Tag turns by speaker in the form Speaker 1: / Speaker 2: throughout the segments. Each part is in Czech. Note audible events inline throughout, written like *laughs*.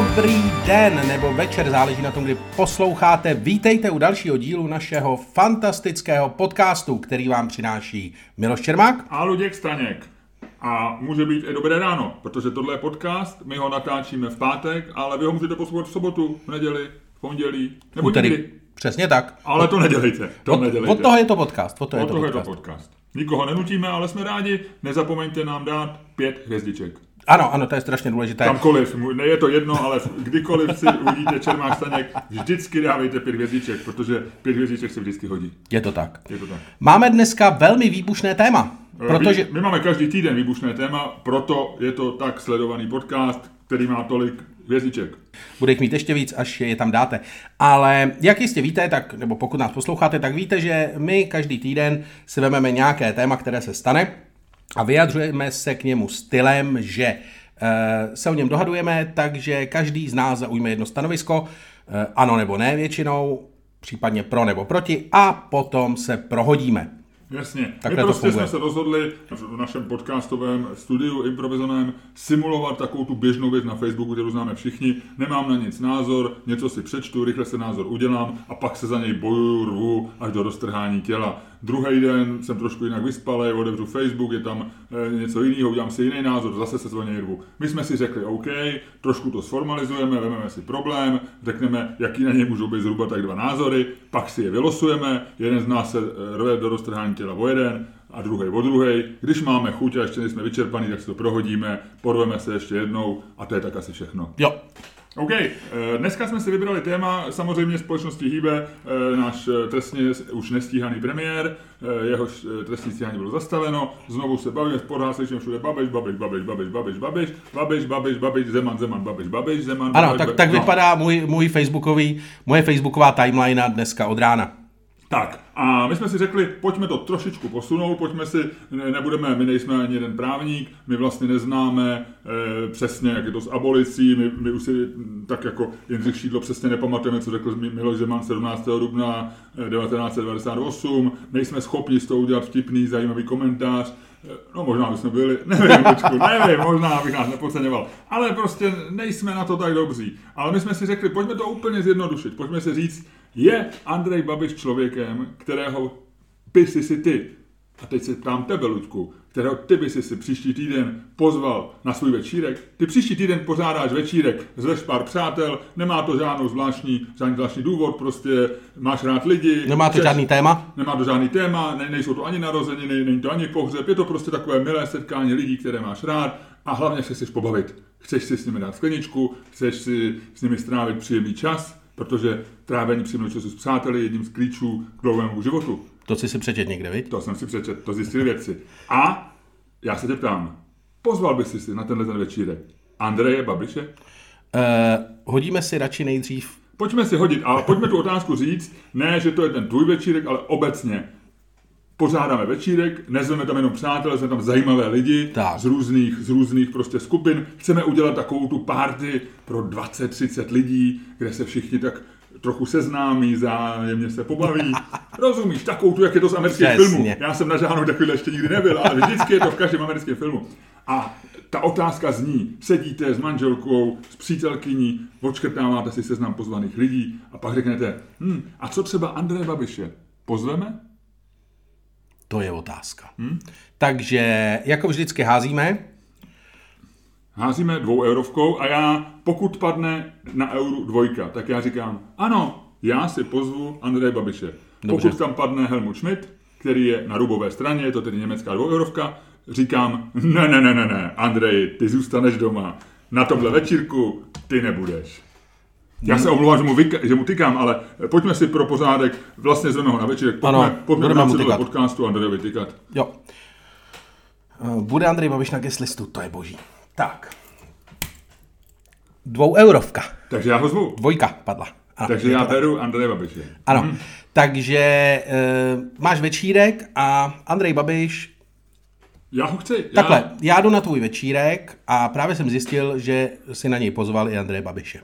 Speaker 1: Dobrý den nebo večer, záleží na tom, kdy posloucháte. Vítejte u dalšího dílu našeho fantastického podcastu, který vám přináší Miloš Čermák
Speaker 2: a Luděk Staněk. A může být i dobré ráno, protože tohle je podcast, my ho natáčíme v pátek, ale vy ho můžete poslouchat v sobotu, v neděli, v pondělí, nebo
Speaker 1: Úterý.
Speaker 2: někdy.
Speaker 1: Přesně tak.
Speaker 2: Ale to nedělejte, to
Speaker 1: Od,
Speaker 2: nedělejte.
Speaker 1: od toho je to podcast. Od toho
Speaker 2: Od
Speaker 1: je to
Speaker 2: toho je to
Speaker 1: podcast.
Speaker 2: podcast. Nikoho nenutíme, ale jsme rádi. Nezapomeňte nám dát pět hvězdiček.
Speaker 1: Ano, ano, to je strašně důležité.
Speaker 2: Kamkoliv, ne je to jedno, ale kdykoliv si uvidíte Čermák Staněk, vždycky dávejte pět hvězdiček, protože pět hvězdiček se vždycky hodí.
Speaker 1: Je to tak.
Speaker 2: Je to tak.
Speaker 1: Máme dneska velmi výbušné téma, protože...
Speaker 2: My, my máme každý týden výbušné téma, proto je to tak sledovaný podcast, který má tolik hvězdiček.
Speaker 1: Bude jich mít ještě víc, až je tam dáte. Ale jak jistě víte, tak, nebo pokud nás posloucháte, tak víte, že my každý týden si vezmeme nějaké téma, které se stane a vyjadřujeme se k němu stylem, že eh, se o něm dohadujeme, takže každý z nás zaujme jedno stanovisko, eh, ano nebo ne většinou, případně pro nebo proti a potom se prohodíme.
Speaker 2: Jasně.
Speaker 1: Takhle
Speaker 2: My
Speaker 1: to
Speaker 2: prostě
Speaker 1: funguje.
Speaker 2: jsme se rozhodli v našem podcastovém studiu improvizovaném simulovat takovou tu běžnou věc na Facebooku, kterou známe všichni. Nemám na nic názor, něco si přečtu, rychle se názor udělám a pak se za něj bojuju, rvu až do roztrhání těla. Druhý den jsem trošku jinak vyspalý, otevřu Facebook, je tam e, něco jiného, udělám si jiný názor, zase se něj rvu. My jsme si řekli OK, trošku to sformalizujeme, vezmeme si problém, řekneme, jaký na něj můžou být zhruba tak dva názory, pak si je vylosujeme, jeden z nás se e, rve do roztrhání těla o jeden, a druhý o druhý. Když máme chuť a ještě nejsme vyčerpaní, tak si to prohodíme, porveme se ještě jednou a to je tak asi všechno.
Speaker 1: Jo,
Speaker 2: OK, eh, dneska jsme si vybrali téma, samozřejmě společnosti hýbe, eh, náš eh, trestně už nestíhaný premiér, eh, jehož eh, trestní stíhání bylo zastaveno, znovu se bavíme, pořád slyšíme všude Babiš, Babiš, Babiš, Babiš, Babiš, Babiš, Babiš, Babiš, Babiš, Zeman, Zeman, Babiš, Babiš, Zeman,
Speaker 1: ano,
Speaker 2: Babiš,
Speaker 1: tak,
Speaker 2: Babiš.
Speaker 1: tak
Speaker 2: No.
Speaker 1: vypadá můj, můj facebookový, moje facebooková timeline dneska od rána.
Speaker 2: Tak, a my jsme si řekli, pojďme to trošičku posunout, pojďme si, ne, nebudeme, my nejsme ani jeden právník, my vlastně neznáme e, přesně, jak je to s abolicí, my, my už si tak jako Jindřich Šídlo přesně nepamatujeme, co řekl Mi- Miloš Zeman 17. dubna eh, 1998, nejsme schopni z toho udělat vtipný, zajímavý komentář, Eh, No možná bychom byli, *laughs* nevím, Lučku, nevím, možná bych nás nepodceňoval, ale prostě nejsme na to tak dobří. Ale my jsme si řekli, pojďme to úplně zjednodušit, pojďme si říct, je Andrej Babiš člověkem, kterého by si si ty, a teď se ptám tebe, Luďku, kterého ty by si si příští týden pozval na svůj večírek. Ty příští týden pořádáš večírek, zveš pár přátel, nemá to žádnou zvláštní, žádný zvláštní důvod, prostě máš rád lidi.
Speaker 1: Nemá to
Speaker 2: chceš-
Speaker 1: žádný téma?
Speaker 2: Nemá to žádný téma, ne, nejsou to ani narozeniny, není to ani pohřeb, je to prostě takové milé setkání lidí, které máš rád a hlavně se chceš pobavit. Chceš si s nimi dát skleničku, chceš si s nimi strávit příjemný čas, protože trávení příjemného času s přáteli je jedním z klíčů k dlouhému životu.
Speaker 1: To si si přečet někde, viď?
Speaker 2: To jsem si přečet, to zjistili vědci. A já se tě ptám, pozval bys si na tenhle ten večírek Andreje Babiše?
Speaker 1: Uh, hodíme si radši nejdřív
Speaker 2: Pojďme si hodit, ale pojďme tu otázku říct, ne, že to je ten tvůj večírek, ale obecně. Pořádáme večírek, nezveme tam jenom přátelé, jsme tam zajímavé lidi
Speaker 1: Tak.
Speaker 2: z různých, z různých prostě skupin. Chceme udělat takovou tu party pro 20-30 lidí, kde se všichni tak trochu seznámí, zájemně se pobaví. *laughs* Rozumíš, takovou tu, jak je to z amerických
Speaker 1: Jasně.
Speaker 2: filmů. Já jsem na žádnou takovýhle ještě nikdy nebyl, ale vždycky je to v každém americkém filmu. A ta otázka zní, sedíte s manželkou, s přítelkyní, odškrtáváte si seznam pozvaných lidí a pak řeknete, hm, a co třeba Andreje Babiše? Pozveme?
Speaker 1: To je otázka. Hm? Takže jako vždycky házíme.
Speaker 2: Házíme dvou eurovkou a já, pokud padne na euru dvojka, tak já říkám, ano, já si pozvu Andreje Babiše.
Speaker 1: Dobře.
Speaker 2: Pokud tam padne Helmut Schmidt, který je na rubové straně, je to tedy německá dvoueurovka, říkám, ne, ne, ne, ne, ne, Andrej, ty zůstaneš doma. Na tomhle večírku ty nebudeš. Já se omlouvám, že mu, vyka, že mu tykám, ale pojďme si pro pořádek, vlastně zveme ho na večírek, pojďme,
Speaker 1: Ano,
Speaker 2: pojďme
Speaker 1: mu tykat.
Speaker 2: podcastu Andrejovi tykat.
Speaker 1: Jo. Eh, Bude Andrej Babiš na guest listu, to je boží. Tak. Dvou eurovka.
Speaker 2: Takže já ho zvu.
Speaker 1: Dvojka padla. Ano,
Speaker 2: Takže já beru Andreje Babiše.
Speaker 1: Ano. Takže e, máš večírek a Andrej Babiš
Speaker 2: Já ho chci.
Speaker 1: Takhle,
Speaker 2: Já,
Speaker 1: já jdu na tvůj večírek a právě jsem zjistil, že si na něj pozval i Andreje Babiše.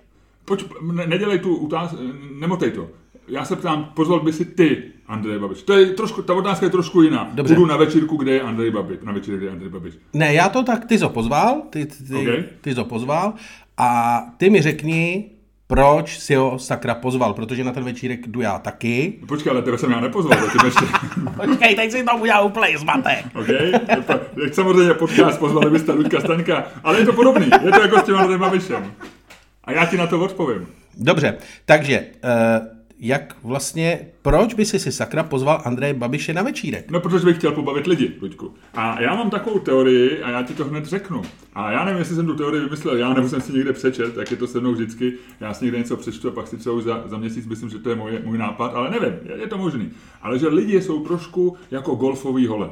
Speaker 2: Pojď, ne, nedělej tu utáz, nemotej to. já se ptám, pozval by si ty Andrej Babiš. To je trošku, ta otázka je trošku jiná.
Speaker 1: Dobře.
Speaker 2: Budu na večírku, kde je Andrej Babiš. Na večírku, kde je Andrej Babiš.
Speaker 1: Ne, já to tak, ty jsi ho pozval, ty, ty,
Speaker 2: Okay.
Speaker 1: ty jsi ho pozval a ty mi řekni, proč si ho sakra pozval, protože na ten večírek jdu já taky.
Speaker 2: Počkej, ale tebe jsem já nepozval, zatím ještě. *laughs*
Speaker 1: Počkej, teď si to udělal úplný zmatek.
Speaker 2: OK? Jak samozřejmě podcast pozvali byste Ludka Staňka, ale je to podobný. Je to jako s tím Andrejem Babišem. A já ti na to odpovím.
Speaker 1: Dobře, takže uh, jak vlastně, proč by si si sakra pozval Andreje Babiše na večírek?
Speaker 2: No, protože bych chtěl pobavit lidi, Luďku. A já mám takovou teorii a já ti to hned řeknu. A já nevím, jestli jsem tu teorii vymyslel já, nebo jsem si někde přečet, tak je to se mnou vždycky. Já si někde něco přečtu a pak si třeba za, za měsíc myslím, že to je moje, můj nápad, ale nevím, je, je to možný. Ale že lidi jsou trošku jako golfový hole.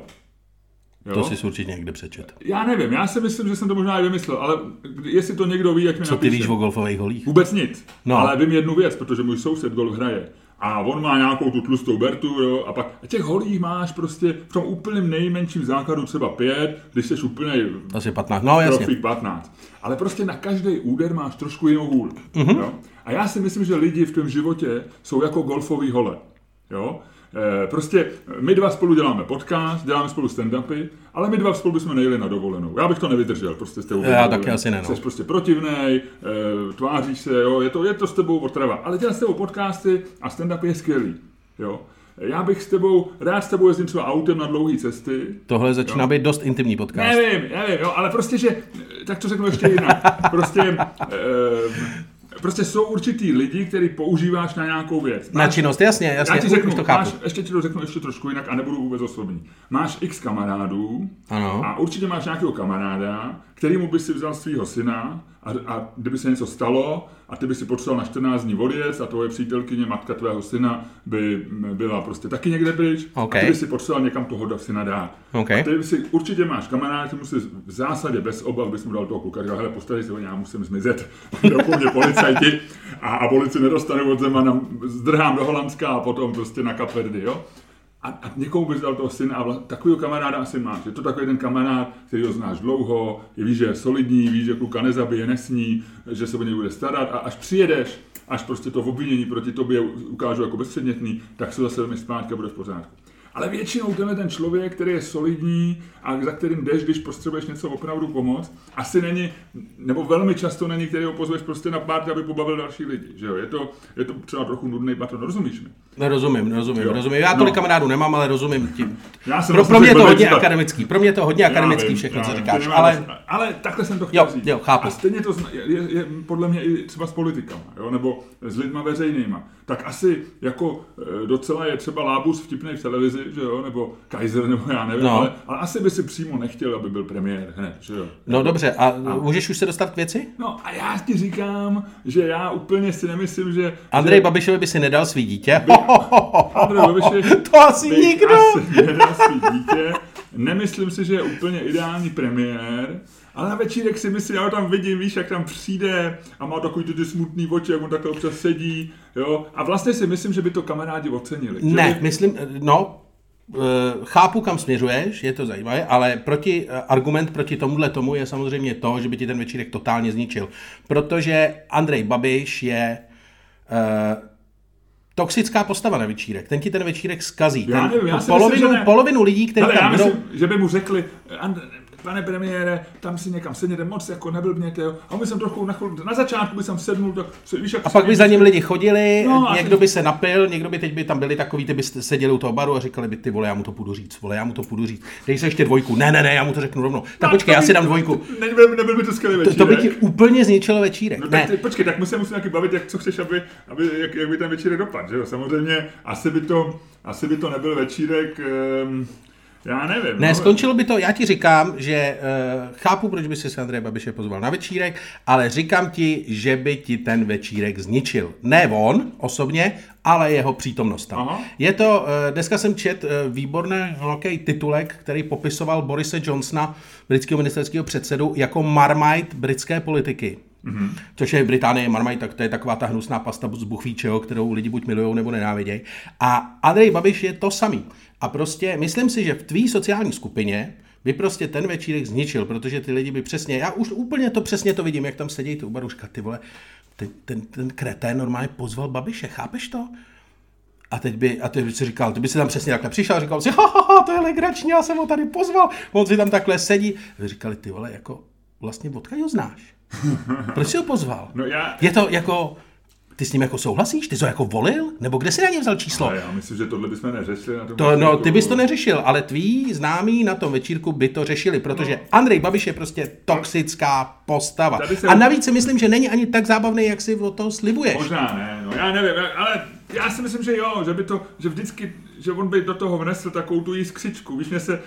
Speaker 2: Jo?
Speaker 1: To jsi určitě někde přečet.
Speaker 2: Já nevím, já si myslím, že jsem to možná i vymyslel, ale jestli to někdo ví, jak mi
Speaker 1: Co ty
Speaker 2: napíše.
Speaker 1: víš o golfových holích?
Speaker 2: Vůbec nic.
Speaker 1: No.
Speaker 2: Ale vím jednu věc, protože můj soused golf hraje. A on má nějakou tu tlustou bertu, jo, a pak a těch holích máš prostě v tom úplném nejmenším základu třeba pět, když jsi úplně
Speaker 1: Asi 15, no jasně.
Speaker 2: profík 15. Ale prostě na každý úder máš trošku jinou hůl.
Speaker 1: Mhm.
Speaker 2: Mm-hmm. Jo? A já si myslím, že lidi v tom životě jsou jako golfový hole. Jo? E, prostě my dva spolu děláme podcast, děláme spolu stand-upy, ale my dva spolu bychom nejeli na dovolenou. Já bych to nevydržel, prostě s tebou.
Speaker 1: Já taky asi ne, no.
Speaker 2: Jsi prostě protivnej, e, tváříš se, jo, je to, je to s tebou otrava. Ale dělat s tebou podcasty a stand-up je skvělý. Jo? Já bych s tebou, rád s tebou jezdím třeba autem na dlouhé cesty,
Speaker 1: Tohle začíná být dost intimní podcast.
Speaker 2: Nevím, nevím, jo, ale prostě, že, tak to řeknu ještě jinak. Prostě, *laughs* eh, prostě jsou určitý lidi, který používáš na nějakou věc.
Speaker 1: Na činnost, jasně, jasně,
Speaker 2: Já ti
Speaker 1: už
Speaker 2: řeknu,
Speaker 1: to chápu.
Speaker 2: máš, ještě ti to řeknu ještě trošku jinak a nebudu vůbec osobní. Máš x kamarádů
Speaker 1: Ano.
Speaker 2: a určitě máš nějakého kamaráda, kterýmu by si vzal svého syna a, a kdyby se něco stalo a ty by si potřeboval na 14 dní odjet a tvoje přítelkyně, matka tvého syna by byla prostě taky někde pryč
Speaker 1: OK.
Speaker 2: a ty by si potřeboval někam toho syna dát.
Speaker 1: OK.
Speaker 2: A ty si určitě máš kamarád, ty musí v zásadě bez obav bys mu dal toho kluka, říkal, hele, postarej se o ně, já musím zmizet. *laughs* Mě policajti a, polici nedostanu od Zemana, zdrhám do Holandska a potom prostě na Kapverdy, jo. A, a někomu bys dal toho syna a vla, takového kamaráda asi máš. Je to takový ten kamarád, který ho znáš dlouho, víš, že je solidní, víš, že kluka nezabije, nesní, že se o něj bude starat a až přijedeš, až prostě to obvinění proti tobě ukážu jako bezpředmětný, tak se zase vezmeš zpátky a bude v pořádku. Ale většinou tenhle ten člověk, který je solidní a za kterým jdeš, když potřebuješ něco opravdu pomoct, asi není, nebo velmi často není, který ho pozveš prostě na párty, aby pobavil další lidi. Že jo? Je, to, je to třeba trochu nudný patron, rozumíš mi?
Speaker 1: Nerozumím, nerozumím,
Speaker 2: Jo.
Speaker 1: rozumím. Já tolik
Speaker 2: No.
Speaker 1: kamarádů nemám, ale rozumím ti.
Speaker 2: Já jsem
Speaker 1: Pro, pro mě je to hodně akademický. Pro mě je to hodně akademický
Speaker 2: vím,
Speaker 1: všechno,
Speaker 2: já
Speaker 1: co
Speaker 2: vím,
Speaker 1: říkáš. Ale
Speaker 2: ale takhle jsem to chtěl
Speaker 1: Jo,
Speaker 2: říct.
Speaker 1: jo, chápu.
Speaker 2: A stejně to zna- je, je, podle mě i třeba s politikama, jo, nebo s lidma veřejnýma. Tak asi jako e, docela je třeba Lábus vtipnej v televizi, že jo, nebo Kaiser, *laughs* nebo já nevím,
Speaker 1: No.
Speaker 2: ale, ale asi by si přímo nechtěl, aby byl premiér hned, že jo.
Speaker 1: no dobře, a můžeš už se dostat k věci?
Speaker 2: No a já ti říkám, že já úplně si nemyslím, že...
Speaker 1: Andrej
Speaker 2: že
Speaker 1: Babišovi by si nedal svý dítě.
Speaker 2: Andrej *laughs*
Speaker 1: To asi nikdo.
Speaker 2: Asi svý dítě. Nemyslím si, že je úplně ideální premiér, ale na večírek si myslím, já ho tam vidím, víš, jak tam přijde a má takový ty, smutný oči, jak on takhle občas sedí, jo. A vlastně si myslím, že by to kamarádi ocenili.
Speaker 1: Ne,
Speaker 2: by,
Speaker 1: myslím, no, eh, chápu, kam směřuješ, je to zajímavé, ale proti, eh, argument proti tomuhle tomu je samozřejmě to, že by ti ten večírek totálně zničil. Protože Andrej Babiš je eh, toxická postava na večírek. Ten ti ten večírek zkazí.
Speaker 2: Já
Speaker 1: ten,
Speaker 2: nevím, já
Speaker 1: tu
Speaker 2: si
Speaker 1: polovinu,
Speaker 2: myslím, že ne.
Speaker 1: polovinu lidí, kteří
Speaker 2: Ale já
Speaker 1: tam budou...
Speaker 2: myslím, že by mu řekli, "And- pane premiére, tam si někam sedněte moc, jako neblbněte, jo. A on by jsem trochu na, chvíli- na začátku by jsem sednul, tak se- víš, jak
Speaker 1: A pak by za ním lidi chodili,
Speaker 2: No,
Speaker 1: no, někdo by se napil, někdo by teď by tam byli takový, ty by seděli u toho baru a říkali by, ty vole, já mu to půjdu říct, vole, já mu to půjdu říct. Dej se ještě dvojku. Ne, ne, ne, já mu to řeknu rovnou. Tak počkej, já si dám dvojku.
Speaker 2: Nebyl, nebyl by to skvělý
Speaker 1: To,
Speaker 2: večírek.
Speaker 1: to by ti úplně zničilo večírek.
Speaker 2: No
Speaker 1: ne.
Speaker 2: tak počkej, tak my se musíme taky bavit, jak, co chceš, aby, aby, jak, jak by ten večírek dopadl, že jo? Samozřejmě, asi by to, asi by to nebyl večírek, um, já nevím.
Speaker 1: Ne,
Speaker 2: no,
Speaker 1: skončilo by to, já ti říkám, že uh, chápu, proč by si se Andrej Babiše pozval na večírek, ale říkám ti, že by ti ten večírek zničil. Ne on osobně, ale jeho přítomnost tam.
Speaker 2: Aha.
Speaker 1: Je to, uh, dneska jsem čet uh, výborný velký titulek, který popisoval Borise Johnsona, britského ministerského předsedu, jako marmite britské politiky. Mm-hmm. Což je v Británii Marmite, tak to je taková ta hnusná pasta z buchvíčeho, kterou lidi buď milují nebo nenávidějí. A Andrej Babiš je to samý. A prostě myslím si, že v tvý sociální skupině by prostě ten večírek zničil, protože ty lidi by přesně, já už úplně to přesně to vidím, jak tam sedí ty u baruška, ty vole, ten, ten, ten kretén normálně pozval Babiše, chápeš to? A teď by, a teď by si říkal, ty by si tam přesně takhle přišel, říkal si, *laughs* ha, ha, ha, to je legrační, já jsem ho tady pozval, on si tam takhle sedí. A říkali, ty vole, jako vlastně odkud ho znáš? Proč jsi ho pozval?
Speaker 2: No já...
Speaker 1: Je to jako, ty s ním jako souhlasíš? Ty jsi ho jako volil? Nebo kde jsi na něj vzal číslo?
Speaker 2: Ale já myslím, že tohle bychom neřešili. Na tom
Speaker 1: To, no, ty bys to neřešil, ale tví známí na tom večírku by to řešili, protože Andrej Babiš je prostě toxická postava.
Speaker 2: Se-
Speaker 1: A navíc si myslím, že není ani tak zábavný, jak si o to slibuješ.
Speaker 2: Možná ne, no já nevím, ale já si myslím, že jo, že by to, že vždycky, že on by do toho vnesl takovou tu jiskřičku, víš, mě se,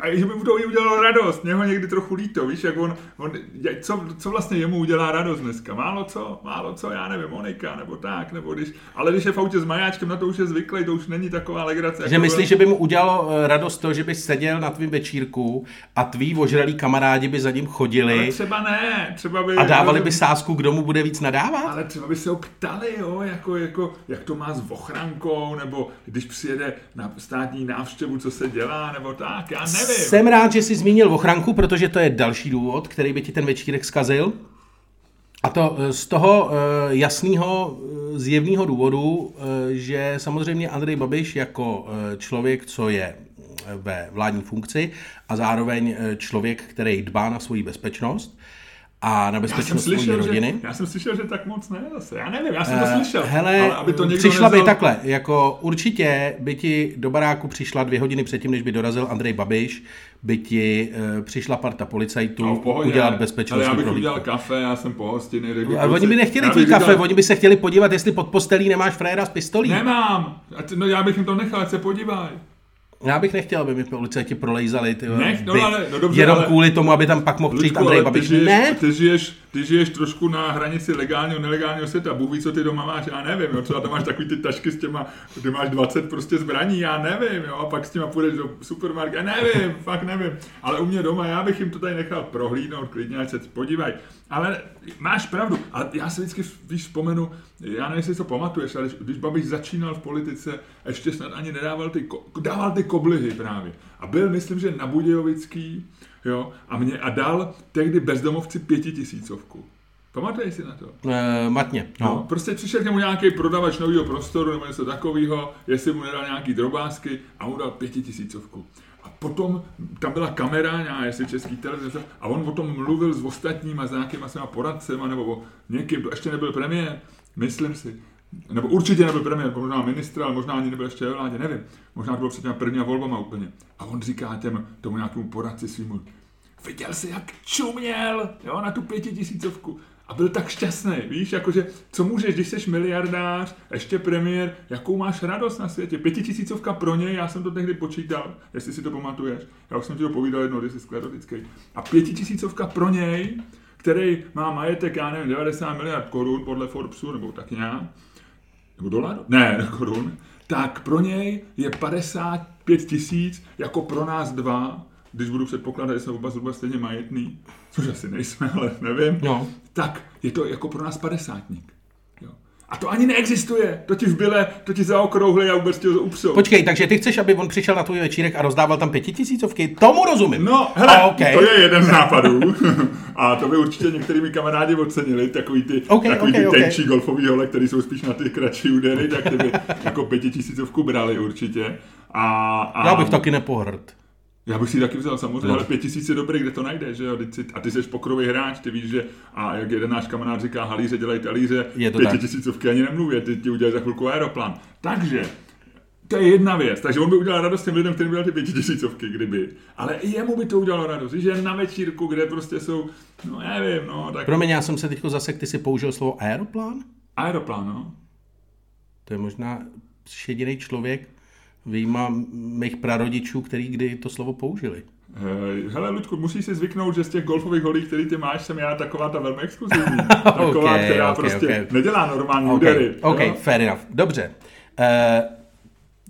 Speaker 2: a že by mu to i udělalo radost, mě ho někdy trochu líto, víš, jak on, on co, co vlastně jemu udělá radost dneska, málo co, málo co, já nevím, Monika, nebo tak, nebo když, ale když je v autě s majáčkem, na to už je zvyklý, to už není taková legrace.
Speaker 1: Že myslíš, že by mu udělalo eh, radost to, že by seděl na tvým večírku a tví ožralí kamarádi by za ním
Speaker 2: Ale
Speaker 1: chodili
Speaker 2: třeba ne, třeba by...
Speaker 1: a dávali by sázku, kdo mu bude víc nadávat?
Speaker 2: Ale třeba by se ho ptali, jo, jako, jako, jak to má s ochrankou, nebo když přijede na státní návštěvu, co se dělá, nebo tak, já nevím.
Speaker 1: Jsem rád, že jsi zmínil ochranku, protože to je další důvod, který by ti ten večírek zkazil. A to eh, z toho eh, jasného, eh, zjevného důvodu, že samozřejmě Andrej Babiš jako člověk, co je ve vládní funkci a zároveň člověk, který dbá na svoji bezpečnost a na bezpečnost
Speaker 2: slyšel,
Speaker 1: rodiny.
Speaker 2: že, já jsem slyšel, že tak moc ne zase. Já nevím, já jsem to
Speaker 1: Eh,
Speaker 2: slyšel.
Speaker 1: Hele,
Speaker 2: ale aby to někdo
Speaker 1: přišla by
Speaker 2: nevzal-
Speaker 1: takhle, jako určitě by ti do baráku přišla dvě hodiny předtím, než by dorazil Andrej Babiš, by ti e, přišla parta policajtů
Speaker 2: No, pohodě.
Speaker 1: udělat
Speaker 2: Ale
Speaker 1: bezpečnostní
Speaker 2: já bych
Speaker 1: prohlídku.
Speaker 2: udělal kafe, já jsem pohostinný. řekl bych,
Speaker 1: A oni by nechtěli tvý
Speaker 2: bych
Speaker 1: kafe,
Speaker 2: udělal-
Speaker 1: oni by se chtěli podívat, jestli pod postelí nemáš fréra s pistolí.
Speaker 2: Nemám. No já bych jim to nechal, ať se podívají.
Speaker 1: Já bych nechtěl, aby mi policajti prolejzali ty
Speaker 2: Nech, no ale- no dobře,
Speaker 1: jenom
Speaker 2: ale-
Speaker 1: kvůli tomu, aby tam pak mohl přijít Andrej Babiš.
Speaker 2: Ty žiješ,
Speaker 1: Ne,
Speaker 2: ty, žiješ, ty žiješ trošku na hranici legálního, nelegálního světa. Bůh ví, co ty doma máš, já nevím. Jo. Třeba tam máš takový ty tašky s těma, ty máš 20 prostě zbraní, já nevím. Jo. A pak s těma půjdeš do supermarketu, já nevím, fakt nevím. Ale u mě doma, já bych jim to tady nechal prohlídnout, klidně, ať se podívají. Ale máš pravdu, ale já si vždycky, víš, vzpomenu, já nevím, jestli to pamatuješ, ale když, když Babiš začínal v politice, ještě snad ani nedával ty, dával ty koblihy právě. A byl, myslím, že na Budějovický, jo, a, mě, a dal tehdy bezdomovci pětitisícovku. Pamatuješ si na to?
Speaker 1: e, matně.
Speaker 2: No.
Speaker 1: No.
Speaker 2: Prostě přišel k němu nějaký prodavač nového prostoru nebo něco takového, jestli mu nedal nějaký drobásky a mu dal pětitisícovku. Potom tam byla kamera, nějaká, jestli český televize, a on o tom mluvil s ostatníma, s nějakýma svýma poradcema, nebo o někým, to ještě nebyl premiér, myslím si. Nebo určitě nebyl premiér, možná ministr, ale možná ani nebyl ještě ve vládě, nevím. Možná to bylo před těma prvníma volbama úplně. A on říká těm, tomu nějakému poradci svýmu, viděl jsi, jak čuměl, jo, na tu pětitisícovku. A byl tak šťastný, víš, jakože, co můžeš, když jsi miliardář, ještě premiér, jakou máš radost na světě. Pětitisícovka pro něj, já jsem to tehdy počítal, jestli si to pamatuješ. Já už jsem ti to povídal jednou, když jsi sklerotický. A pětitisícovka pro něj, který má majetek, já nevím, 90 miliard korun podle Forbesu, nebo tak nějak, nebo dolarů? Ne, *laughs* korun. Tak pro něj je 55 tisíc, jako pro nás dva, když budu předpokládat, že jsme oba zhruba stejně majetný, což asi nejsme, *laughs* ale nevím,
Speaker 1: No.
Speaker 2: tak je to jako pro nás padesátník. Jo. A to ani neexistuje. To ti v byle, to ti zaokrouhli a vůbec ti ho upřou.
Speaker 1: Počkej, takže ty chceš, aby on přišel na tvůj večírek a rozdával tam pětitisícovky? Tomu rozumím.
Speaker 2: No, hele,
Speaker 1: A, okay.
Speaker 2: to je jeden z nápadů. *laughs* a to by určitě některými kamarádi ocenili, takový ty,
Speaker 1: Ok,
Speaker 2: takový
Speaker 1: ok,
Speaker 2: ty
Speaker 1: ok.
Speaker 2: tenčí golfový hole, který jsou spíš na ty kratší údery, tak ty by jako pětitisícovku brali určitě. A, a
Speaker 1: Já bych taky nepohrd.
Speaker 2: Já bych si taky vzal samozřejmě,
Speaker 1: No.
Speaker 2: ale pět tisíc je dobrý, kde to najdeš, že jo? A ty jsi pokrový hráč, ty víš, že a jak jeden náš kamarád říká, halíře dělají talíře, pětitisícovky ani nemluví, ty ti udělají za chvilku aeroplan. Takže, to je jedna věc. Takže on by udělal radost těm lidem, kterým udělal ty pětitisícovky, kdyby. Ale i jemu by to udělalo radost, že je na večírku, kde prostě jsou, no nevím, no, tak
Speaker 1: Promiň, já jsem se teď zase, ty si použil slovo aeroplán?
Speaker 2: aeroplan, no.
Speaker 1: To je možná jediný člověk výjima mých prarodičů, který kdy to slovo použili.
Speaker 2: Hej, Hele, Ludku, musíš si zvyknout, že z těch golfových holí, který ty máš, jsem já taková ta velmi exkluzivní. *laughs* Taková,
Speaker 1: Ok,
Speaker 2: která
Speaker 1: ok,
Speaker 2: prostě
Speaker 1: ok.
Speaker 2: nedělá normální
Speaker 1: OK,
Speaker 2: údery.
Speaker 1: OK,
Speaker 2: jo?
Speaker 1: fair enough. Dobře. Uh,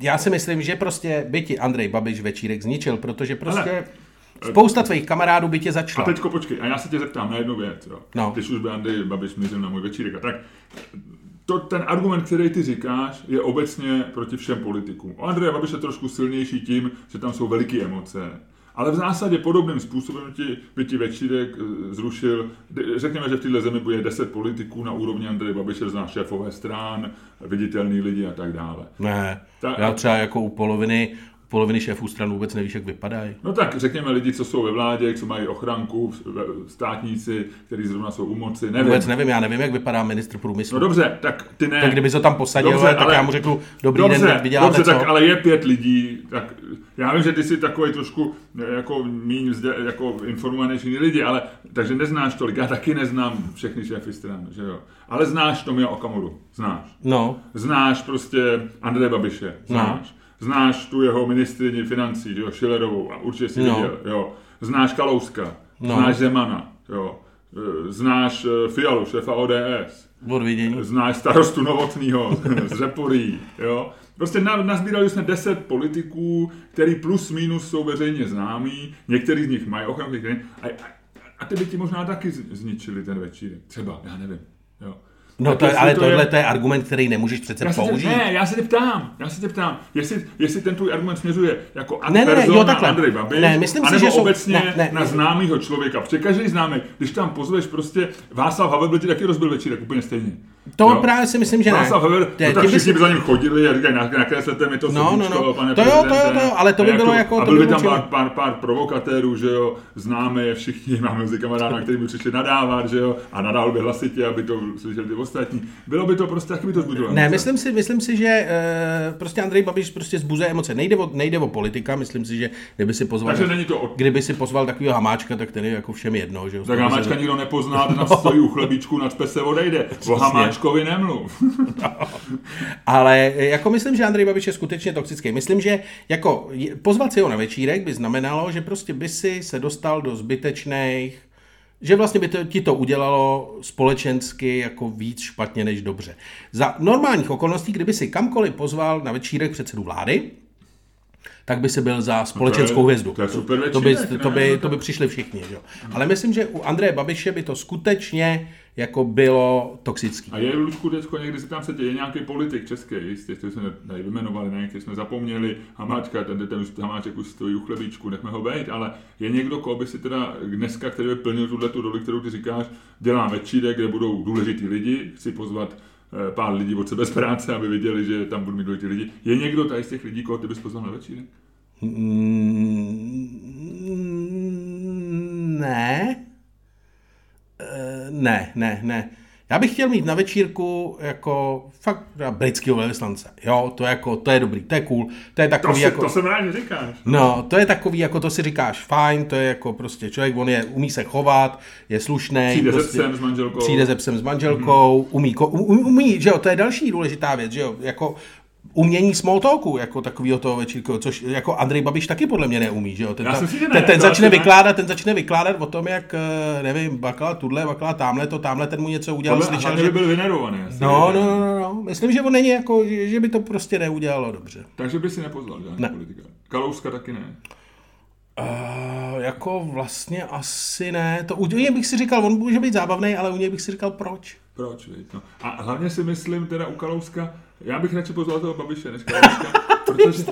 Speaker 1: já si myslím, že prostě by ti Andrej Babiš večírek zničil, protože prostě
Speaker 2: Hele,
Speaker 1: spousta tvých kamarádů by tě
Speaker 2: A
Speaker 1: začala.
Speaker 2: teďko počkej, a já se tě zeptám na jednu věc, jo.
Speaker 1: No.
Speaker 2: Když už by Andrej Babiš mířil na můj večírek, a tak to, ten argument, který ty říkáš, je obecně proti všem politikům. O Andreje Babiš je trošku silnější tím, že tam jsou veliké emoce. Ale v zásadě podobným způsobem ti, by ti večírek eh, zrušil, řekněme, že v této zemi bude 10 politiků na úrovni Andreje Babiše, zná šéfové strán, viditelný lidi a tak dále.
Speaker 1: Ne, Ta, já třeba jako u poloviny poloviny šéfů stran vůbec nevíš, jak vypadají.
Speaker 2: No tak řekněme lidi, co jsou ve vládě, co mají ochranku, státníci, kteří zrovna jsou u moci.
Speaker 1: Nevím. Vůbec nevím, já nevím, jak vypadá ministr průmyslu.
Speaker 2: No dobře, tak ty ne.
Speaker 1: Tak kdyby se tam posadil, dobře, tak ale, já mu řeknu, dobrý dobře, den, vyděláte
Speaker 2: dobře,
Speaker 1: co?
Speaker 2: tak ale je pět lidí, tak já vím, že ty jsi takový trošku jako míň jako informovanější lidi, ale takže neznáš tolik, já taky neznám všechny šéfy stran, že jo. Ale znáš Tomia Okamuru, znáš.
Speaker 1: No.
Speaker 2: Znáš prostě Andreje Babiše, znáš. No Znáš tu jeho ministrině financí, jo, Šilerovou, a určitě si no. viděl, jo. Znáš Kalouska, no. znáš Zemana, jo. E, znáš e, Fialu, šéfa ODS.
Speaker 1: Odvidění.
Speaker 2: Znáš starostu Novotnýho *laughs* z Řeporí, jo. Prostě na, nazbírali jsme deset politiků, který plus minus jsou veřejně známí, některý z nich mají ochranu, a, a, a ty by ti možná taky zničili ten večírek, třeba, já nevím, jo.
Speaker 1: No to, ale to tohle je... to je argument, který nemůžeš přece
Speaker 2: já
Speaker 1: použít.
Speaker 2: Tě, ne, já se tě ptám, já se tě ptám, jestli, jestli ten tvůj argument směřuje jako ad ne, ne, ne, jo, takhle. Andrej Babiš, ne, myslím si, že obecně ne, ne, na známýho člověka. Protože každý známý, když tam pozveš prostě Václav Havel, byl ti taky rozbil večírek úplně stejně.
Speaker 1: To jo? právě si myslím, že ne.
Speaker 2: Havel, no tak všichni by za ním chodili a říkají, nakreslete mi to
Speaker 1: no, no, no. pane To jo, to jo, to jo, ale to by bylo jako...
Speaker 2: A byl by tam pár, pár, pár provokatérů, že jo, známe je všichni, *laughs* máme mezi kamaráda, který by přišli nadávat, že jo, a nadál by hlasitě, aby to slyšeli ty ostatní. Bylo by to prostě, jak by to zbudilo.
Speaker 1: Ne, myslím si, myslím si, že uh, prostě Andrej Babiš prostě zbuzuje emoce. Nejde o, nejde o politika, myslím si, že kdyby si pozval,
Speaker 2: Takže není to od...
Speaker 1: kdyby si pozval takového hamáčka, tak ten je jako všem jedno. Že jo?
Speaker 2: Tak hamáčka nikdo nepozná, *laughs* ten no. stojí u chlebíčku, nad se odejde. O hamáčkovi nemluv.
Speaker 1: no. *laughs* Ale jako myslím, že Andrej Babiš je skutečně toxický. Myslím, že jako pozvat si ho na večírek by znamenalo, že prostě by si se dostal do zbytečných že vlastně by to, ti to udělalo společensky jako víc špatně než dobře. Za normálních okolností, kdyby si kamkoliv pozval na večírek předsedu vlády, tak by se byl za společenskou
Speaker 2: no
Speaker 1: hvězdu.
Speaker 2: To, je super večírek,
Speaker 1: to, by, to, by, to by přišli všichni. Že? Ale myslím, že u Andreje Babiše by to skutečně jako bylo toxický.
Speaker 2: A je, Ludku, Děcko, někdy se tam se je nějaký politik český, jistě, který jsme tady vymenovali, ne, který jsme zapomněli, Hamáčka, ten, ten, ten Hamáček už stojí u chlebíčku, nechme ho být, ale je někdo, koho by si teda dneska, který by plnil tuhle tu roli, kterou ty říkáš, dělá večírek, kde budou důležitý lidi, chci pozvat eh, pár lidí od sebe z práce, aby viděli, že tam budou mít důležitý lidi. Je někdo tady z těch lidí, koho ty bys pozval na večírek?
Speaker 1: Mm, ne. Ne, ne, ne. Já bych chtěl mít na večírku jako fakt britského velvyslance. Jo, to je, jako, to je dobrý, to je cool. To je takový
Speaker 2: to,
Speaker 1: si, jako...
Speaker 2: To jsem rád říkáš.
Speaker 1: No, to je takový, jako to si říkáš fajn, to je jako prostě člověk, on je, umí se chovat, je slušný.
Speaker 2: Přijde
Speaker 1: prostě,
Speaker 2: ze psem s manželkou.
Speaker 1: Přijde ze psem s manželkou, mm-hmm. umí, umí, umí, že jo, to je další důležitá věc, že jo, jako umění small talku, jako takového toho večírku, což jako Andrej Babiš taky podle mě neumí, že jo? Ten, ta, ne, ten, ten začne vykládat, ten začne vykládat o tom, jak, eh, nevím, bakala tudle, bakala tamhle to, tamhle ten mu něco udělal.
Speaker 2: Podle, slyšel, že
Speaker 1: byl
Speaker 2: vynerovaný.
Speaker 1: No, no, no, no, no, myslím, že on není jako, že, že by to prostě neudělalo dobře.
Speaker 2: Takže by si nepozval žádný ne. politika. Kalouska taky ne.
Speaker 1: Uh, jako vlastně asi ne. To u něj bych si říkal, on může být zábavný, ale u něj bych si říkal proč.
Speaker 2: Proč, víš, no. A hlavně si myslím teda u Kalouska, já bych radši pozval toho Babiše než Kalouska.
Speaker 1: Protože,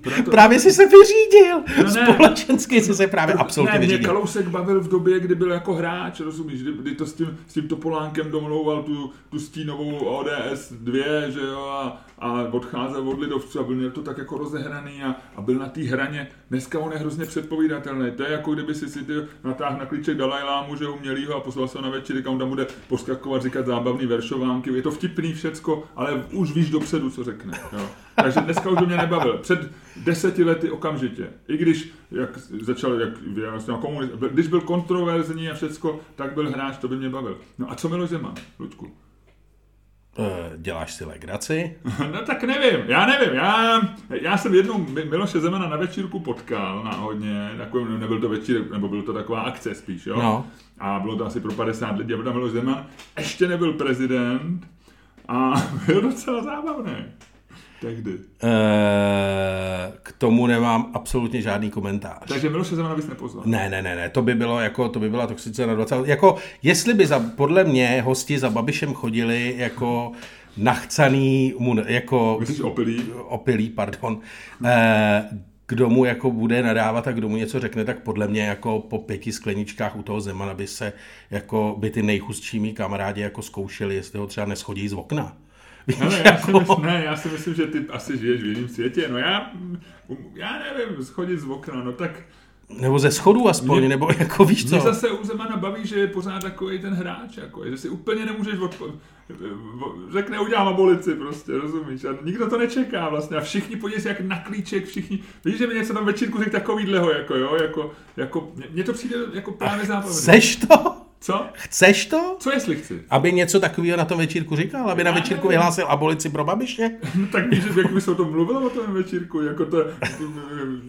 Speaker 1: proto... Právě jsi se vyřídil. No ne. Společensky jsi se právě absolutně ne, vyřídil.
Speaker 2: Mě Kalousek bavil v době, kdy byl jako hráč, rozumíš, kdy, kdy to s tím, s tím Topolánkem domlouval tu, tu stínovou ODS 2, že jo, a, a odcházel od lidovců a byl měl to tak jako rozehraný a, a byl na té hraně. Dneska on je hrozně předpovídatelný. To je jako kdyby si si ty natáhl na klíček Dalajlámu, že umělýho a poslal se na večer, kam tam bude poskakovat, říkat zábavný veršovánky. Je to vtipný všecko, ale už víš dopředu, co řekne. Jo. Takže dneska už by mě nebavil. Před deseti lety okamžitě. I když jak začal, jak komunist, když byl kontroverzní a všecko, tak byl hráč, to by mě bavil. No a co Miloš Zeman, Luďku?
Speaker 1: Eh, děláš si legraci? *laughs*
Speaker 2: no tak nevím, já nevím, já, já jsem jednou Miloše Zemana na večírku potkal náhodně, takový, nebyl to večírek, nebo byl to taková akce spíš, jo?
Speaker 1: No.
Speaker 2: A bylo to asi pro 50 lidí a byl tam Miloš Zeman, ještě nebyl prezident a *laughs* byl docela zábavný. Tehdy.
Speaker 1: E, k tomu nemám absolutně žádný komentář.
Speaker 2: Takže Miloše Zemana bys nepozval?
Speaker 1: Ne, ne, ne, ne, to by bylo jako, to by byla toxice na 20. Jako, jestli by za, podle mě hosti za Babišem chodili jako nachcaný, jako...
Speaker 2: Myslíš opilý?
Speaker 1: Opilý, pardon. E, kdo mu jako bude nadávat a kdo mu něco řekne, tak podle mě jako po pěti skleničkách u toho Zemana by se jako by ty nejchustší mý kamarádi jako zkoušeli, jestli ho třeba neschodí z okna.
Speaker 2: Hele, já, si myslím, ne, já si myslím, že ty asi žiješ v jiném světě. No já, já nevím, schodit z okna, no tak
Speaker 1: nebo ze schodů aspoň, mě, nebo jako víš co.
Speaker 2: Mě zase u Zemana baví, že je pořád takový ten hráč, jako, že si úplně nemůžeš odpo- řekne udělám abolici prostě, rozumíš? A nikdo to nečeká vlastně a všichni podívej jak na klíček, všichni, víš, že mi něco tam večírku řekl takovýhleho, jako jo, jako, jako, mně to přijde jako právě zábavné.
Speaker 1: Chceš to?
Speaker 2: Co?
Speaker 1: Chceš to?
Speaker 2: Co jestli chci?
Speaker 1: Aby něco takového na tom večírku říkal? Aby na večírku nevím. vyhlásil abolici pro babiše?
Speaker 2: No, tak víš, jak by se o tom mluvilo o tom večírku, jako to,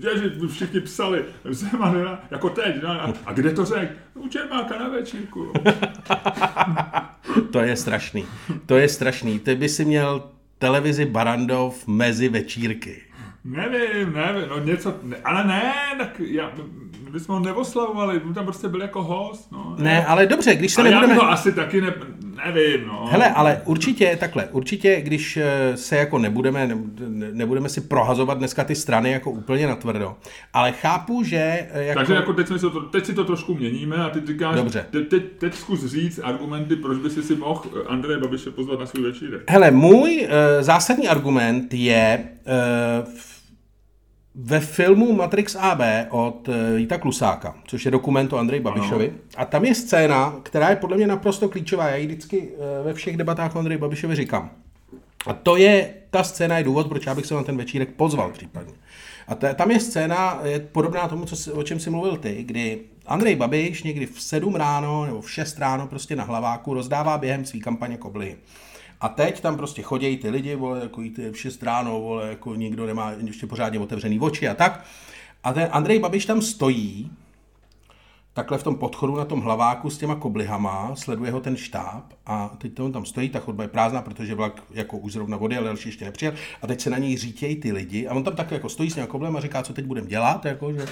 Speaker 2: že všichni psali, Zeman, jako teď, no, a, a kde to řek? U Čermáka na večírku.
Speaker 1: to je strašný. To je strašný. Ty by si měl televizi Barandov mezi večírky.
Speaker 2: Nevím, nevím, no něco, ne, ale ne, tak já, my jsme ho neoslavovali, my tam prostě byl jako host, no.
Speaker 1: Ne, ale dobře, když se
Speaker 2: ale
Speaker 1: nebudeme...
Speaker 2: já to asi taky ne, nevím, no.
Speaker 1: Hele, ale určitě, takhle, určitě, když eh, se jako nebudeme, ne, nebudeme si prohazovat dneska ty strany jako úplně natvrdo, ale chápu, že eh,
Speaker 2: jako... Takže jako teď, jsme to, teď si to trošku měníme a ty říkáš,
Speaker 1: dobře.
Speaker 2: Te, teď, teď zkus říct argumenty, proč by si si mohl eh, Andreje Babiše pozvat na svůj večírek.
Speaker 1: Hele, můj uh, zásadní argument je uh, ve filmu Matrix AB od Víta Klusáka, což je dokument o Andreji Babišovi. Ano. A tam je scéna, která je podle mě naprosto klíčová. Já ji vždycky ve všech debatách o Andreji Babišovi říkám. A to je, ta scéna je důvod, proč já bych se na ten večírek pozval případně. A to, tam je scéna je podobná tomu, co, o čem jsi mluvil ty, kdy Andrej Babiš někdy v 7 ráno nebo v 6 ráno prostě na hlaváku rozdává během své kampaně kobly. A teď tam prostě chodí ty lidi, vole, jako ty v 6 ráno, vole, jako nikdo nemá ještě pořádně otevřený oči a tak. A ten Andrej Babiš tam stojí takhle v tom podchodu na tom hlaváku s těma koblihama, sleduje ho ten štáb a teď on tam stojí, ta chodba je prázdná, protože vlak jako už zrovna vody, ale další ještě nepřijel a teď se na něj řítějí ty lidi a on tam tak jako stojí s těma koblem a říká, co teď budeme dělat, jako, že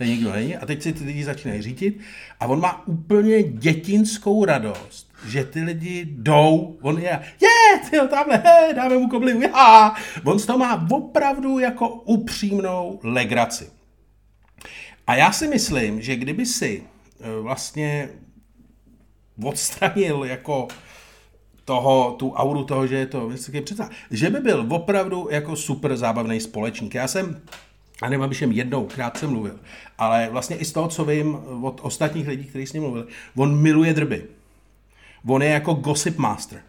Speaker 1: tady nikdo není a teď si ty lidi začínají řítit a on má úplně dětinskou radost, že ty lidi jdou, on je, je, tyjo, tamhle, hej, dáme mu koblihu, já. On z toho má opravdu jako upřímnou legraci. A já si myslím, že kdyby si eh, vlastně odstranil jako toho, tu auru toho, že je to vysoký představ, že by byl opravdu jako super zábavný společník. Já jsem a nevím, abych jen jednou krátce mluvil, ale vlastně i z toho, co vím od ostatních lidí, kteří s ním mluvili, on miluje drby. On je jako gossip master.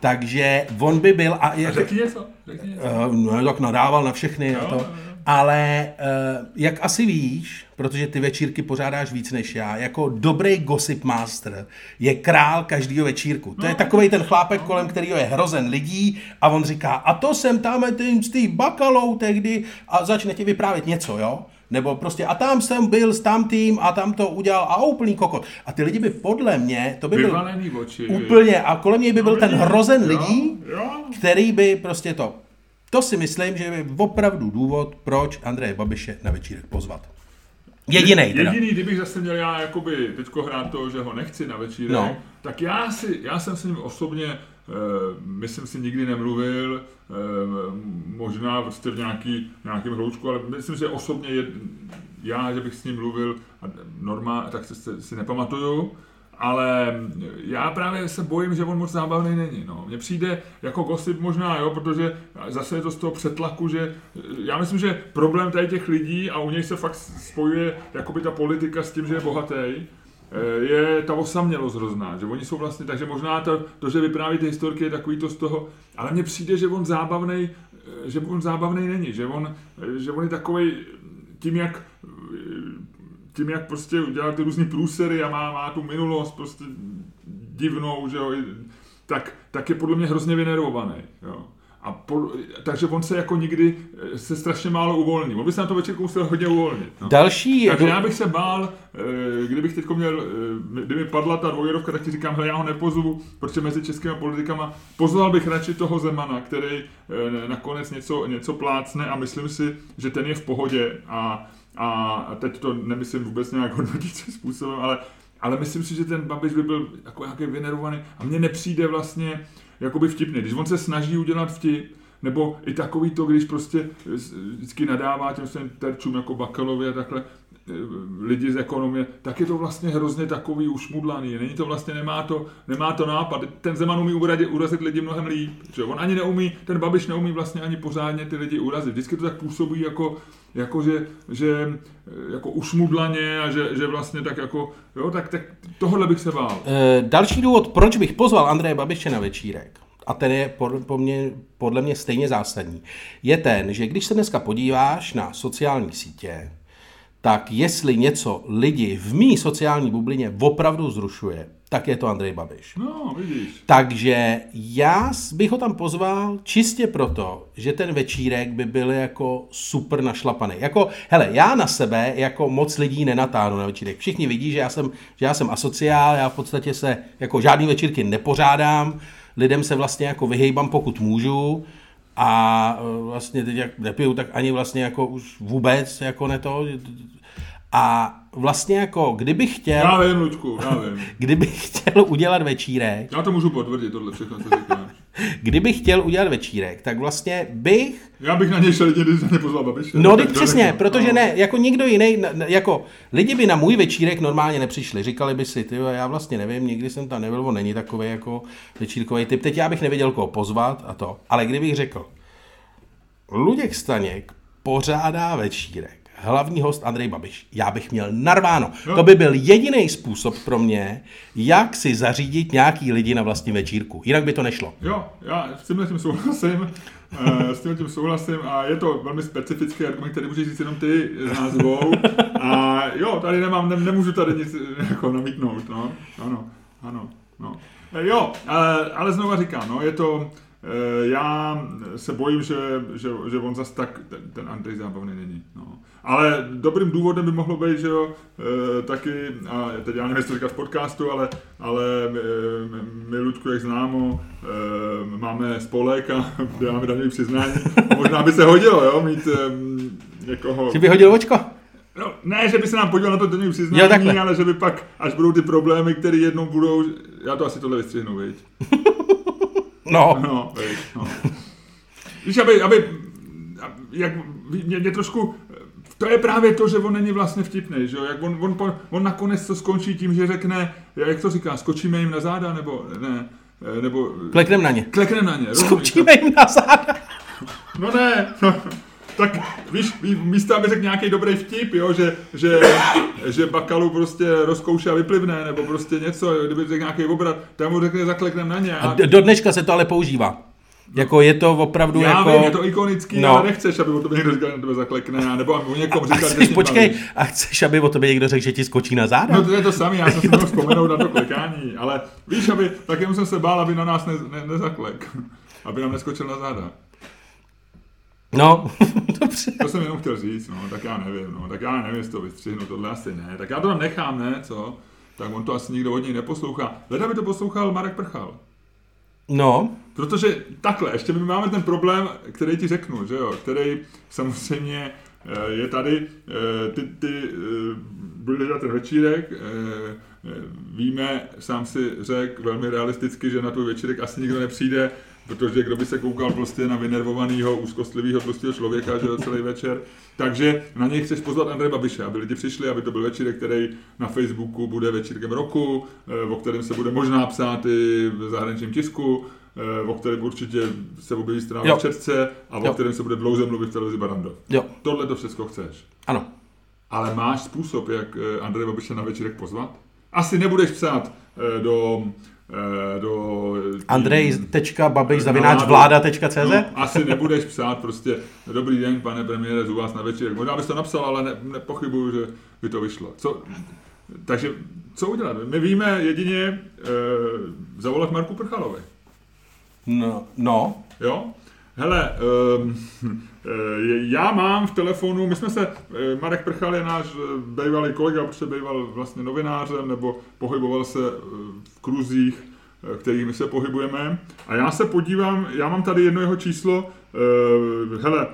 Speaker 1: Takže on by byl... A,
Speaker 2: jak, a řekni něco. Řekni něco. Uh,
Speaker 1: no, tak nadával na všechny. Jo, a to. Jo, jo. Ale uh, jak asi víš, protože ty večírky pořádáš víc než já, jako dobrý gossip master je král každého večírku. To je no. takový ten chlápek, kolem kterého je hrozen lidí a on říká, a to jsem tam tím s tím bakalou tehdy a začne ti vyprávět něco, jo? Nebo prostě a tam jsem byl s tamtým a tam to udělal a úplný kokot. A ty lidi by podle mě, to by byl
Speaker 2: oči,
Speaker 1: úplně, a kolem něj by byl ten hrozen lidí, který by prostě to to si myslím, že je opravdu důvod, proč Andreje Babiše na večírek pozvat. Jediný
Speaker 2: teda. Jediný, kdybych zase měl já jakoby teďko hrát to, že ho nechci na večírek, no. tak já, si, já jsem s ním osobně, e, myslím si, nikdy nemluvil, e, možná prostě v nějaký, nějakém hloučku, ale myslím, že osobně je, já, že bych s ním mluvil normálně, tak si, si nepamatuju ale já právě se bojím, že on moc zábavný není. No. Mně přijde jako gossip možná, jo, protože zase je to z toho přetlaku, že já myslím, že problém tady těch lidí a u něj se fakt spojuje jakoby ta politika s tím, že je bohatý, eh, je ta osamělost hrozná, že oni jsou vlastně, takže možná to, to že vypráví ty historky je takový to z toho, ale mně přijde, že on zábavný, eh, že on zábavný není, že on, eh, že on je takový tím, jak tím, jak prostě udělal ty různý průsery a má, má tu minulost prostě divnou, že jo, tak, tak je podle mě hrozně vynervovaný. Jo. A po, takže on se jako nikdy eh, se strašně málo uvolní. On by se na to večerku musel hodně uvolnit. No.
Speaker 1: Další...
Speaker 2: Takže já bych se bál, eh, kdybych teď měl, eh, kdyby padla ta dvojerovka, tak ti říkám, hele, já ho nepozvu, protože mezi českými politikama pozval bych radši toho Zemana, který nakonec něco, něco plácne a myslím si, že ten je v pohodě a a teď to nemyslím vůbec nějak hodnotícím způsobem, ale, ale myslím si, že ten Babiš by byl jako nějaký vynervovaný a mně nepřijde vlastně jakoby vtipný. Když on se snaží udělat vtip, Nebo i takový to, když prostě vždycky nadává těm svým terčům jako Bakalovi a takhle, lidi z ekonomie, tak je to vlastně hrozně takový ušmudlaný. Není to vlastně, nemá to, nemá to nápad. Ten Zeman umí urazit, urazit lidi mnohem líp. Že? On ani neumí, ten Babiš neumí vlastně ani pořádně ty lidi urazit. Vždycky to tak působí jako, jako že, že jako ušmudlaně a že, že vlastně tak jako, jo, tak, tak tohle bych se bál.
Speaker 1: E, další důvod, proč bych pozval Andreje Babiše na večírek, a ten je po mě, podle mě stejně zásadní, je ten, že když se dneska podíváš na sociální sítě, tak jestli něco lidi v mý sociální bublině opravdu zrušuje, tak je to Andrej Babiš.
Speaker 2: No, vidíš.
Speaker 1: Takže já bych ho tam pozval čistě proto, že ten večírek by byl jako super našlapaný. Jako, hele, já na sebe jako moc lidí nenatáhnu na večírek. Všichni vidí, že já jsem, že já jsem asociál, já v podstatě se jako žádný večírky nepořádám, lidem se vlastně jako vyhejbám, pokud můžu, a e, vlastně teď jak nepiju, tak ani vlastně jako už vůbec jako ne to. A vlastně jako, kdybych chtěl...
Speaker 2: Já vím, Lučku, já vím. *laughs*
Speaker 1: Kdybych chtěl udělat večírek...
Speaker 2: Já to můžu potvrdit, tohle všechno, co říkáš. *laughs*
Speaker 1: Kdybych chtěl udělat večírek, tak vlastně bych...
Speaker 2: Já bych na něj šel lidi, když nepozval Babiše.
Speaker 1: No, tak přesně, řeknu. protože no. ne, jako nikdo jiný, jako lidi by na můj večírek normálně nepřišli. Říkali by si, ty já vlastně nevím, nikdy jsem tam nebyl, on není takový jako večírkový typ. Teď já bych nevěděl, koho pozvat a to. Ale kdybych řekl, Luděk Staněk pořádá večírek, hlavní host Andrej Babiš. Já bych měl narváno. No. To by byl jediný způsob pro mě, jak si zařídit nějaký lidi na vlastní večírku. Jinak by to nešlo.
Speaker 2: Jo, já s tímhle tím souhlasím. Eh, s tímhle tím souhlasím a je to velmi specifický argument, který můžeš říct jenom ty s názvou. A jo, tady nemám, ne, nemůžu tady nic jako namítnout. No. Ano, ano, no. Eh, jo, ale, znova říkám, no, je to, eh, já se bojím, že, že, že on zas tak ten, ten Andrej zábavný není. No. Ale dobrým důvodem by mohlo být, že jo, e, taky, a teď já nevím, jestli to říkat v podcastu, ale, ale my, my Ludku, jak známo, e, máme spolek a *laughs* děláme daňový přiznání. Možná by se hodilo, jo, mít e, někoho...
Speaker 1: Že by hodil očko?
Speaker 2: No, ne, že by se nám podíval na to daňový přiznání, jo, ale že by pak, až budou ty problémy, které jednou budou, já to asi tohle vystřihnu, viď? *laughs*
Speaker 1: No.
Speaker 2: No, viď, no. Víš, aby, aby jak, mě, mě trošku to je právě to, že on není vlastně vtipný, že jo? Jak on, on, on nakonec to skončí tím, že řekne, jak to říká, skočíme jim na záda, nebo ne, nebo...
Speaker 1: Kleknem na ně.
Speaker 2: Kleknem na ně.
Speaker 1: Skočíme jim na záda.
Speaker 2: No ne, no, tak víš, místo, aby řekl nějaký dobrý vtip, jo, že, že, že bakalu prostě rozkouše a vyplivne, nebo prostě něco, jo, kdyby řekl nějaký obrat, tam mu řekne zakleknem na ně.
Speaker 1: A... a do dneška se to ale používá. Jako je to opravdu
Speaker 2: Já
Speaker 1: jako...
Speaker 2: vím, je to ikonický, no. ale nechceš, aby o tobě někdo říkal, že tebe zaklekne, nebo aby o někom říkal,
Speaker 1: chceš, že Počkej, a chceš, aby o tobě někdo řekl, že ti skočí na záda?
Speaker 2: No to je to samé, já jsem si *laughs* mohl vzpomenout na to klekání, ale víš, aby, tak jenom jsem se bál, aby na nás ne, ne, nezaklek, aby nám neskočil na záda.
Speaker 1: No, *laughs* dobře.
Speaker 2: To jsem jenom chtěl říct, no, tak já nevím, no, tak já nevím, jestli to vystřihnu, tohle asi ne, tak já to tam nechám, ne, co? Tak on to asi nikdo od něj neposlouchá. Leda by to poslouchal Marek Prchal.
Speaker 1: No.
Speaker 2: Protože takhle, ještě my máme ten problém, který ti řeknu, že jo, který samozřejmě eh, je tady, eh, ty, ty eh, byli na ten večírek, víme, sám si řekl velmi realisticky, že na tu večírek asi nikdo nepřijde, protože kdo by se koukal prostě na vynervovaného, úzkostlivého prostě člověka, že celý večer. Takže na něj chceš pozvat Andrej Babiše, aby lidi přišli, aby to byl večírek, který na Facebooku bude večírkem roku, eh, o kterém se bude možná psát i v zahraničním tisku, eh, o kterém určitě se objeví strana v Četce a o jo. kterém se bude dlouze mluvit v televizi Barando.
Speaker 1: Jo.
Speaker 2: Tohle to všechno chceš.
Speaker 1: Ano.
Speaker 2: Ale máš způsob, jak eh, Andrej Babiše na večírek pozvat? Asi nebudeš psát do Eh, do...
Speaker 1: Andrej.babiš.vláda.cz no,
Speaker 2: Asi nebudeš psát prostě Dobrý den, pane premiére, z vás na večírek. Možná bys to napsal, ale ne, nepochybuju, že by to vyšlo. Co, takže co udělat? My víme jedině e, zavolat Marku Prchalovi.
Speaker 1: No, no.
Speaker 2: Jo? Hele, um, já mám v telefonu, my jsme se, Marek Prchal je náš bývalý kolega, protože býval vlastně novinářem, nebo pohyboval se v kruzích, kterými se pohybujeme. A já se podívám, já mám tady jedno jeho číslo, hele,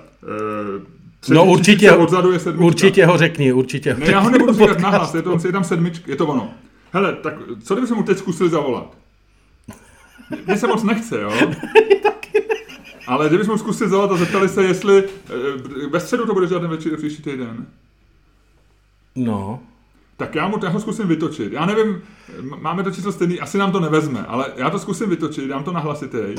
Speaker 1: No určitě, odzadu je sedmička. určitě ho řekni, určitě
Speaker 2: ho Ne, já ho nebudu říkat nahlas, je, to, je tam sedmička, je to ono. Hele, tak co kdyby se mu teď zkusili zavolat? Mně se moc nechce, jo? *laughs* Ale kdybychom mu zkusit zavolat a zeptali se, jestli eh, ve středu to bude žádný večer příští týden.
Speaker 1: No.
Speaker 2: Tak já mu toho zkusím vytočit. Já nevím, máme to číslo stejný, asi nám to nevezme, ale já to zkusím vytočit, dám to na hlasitej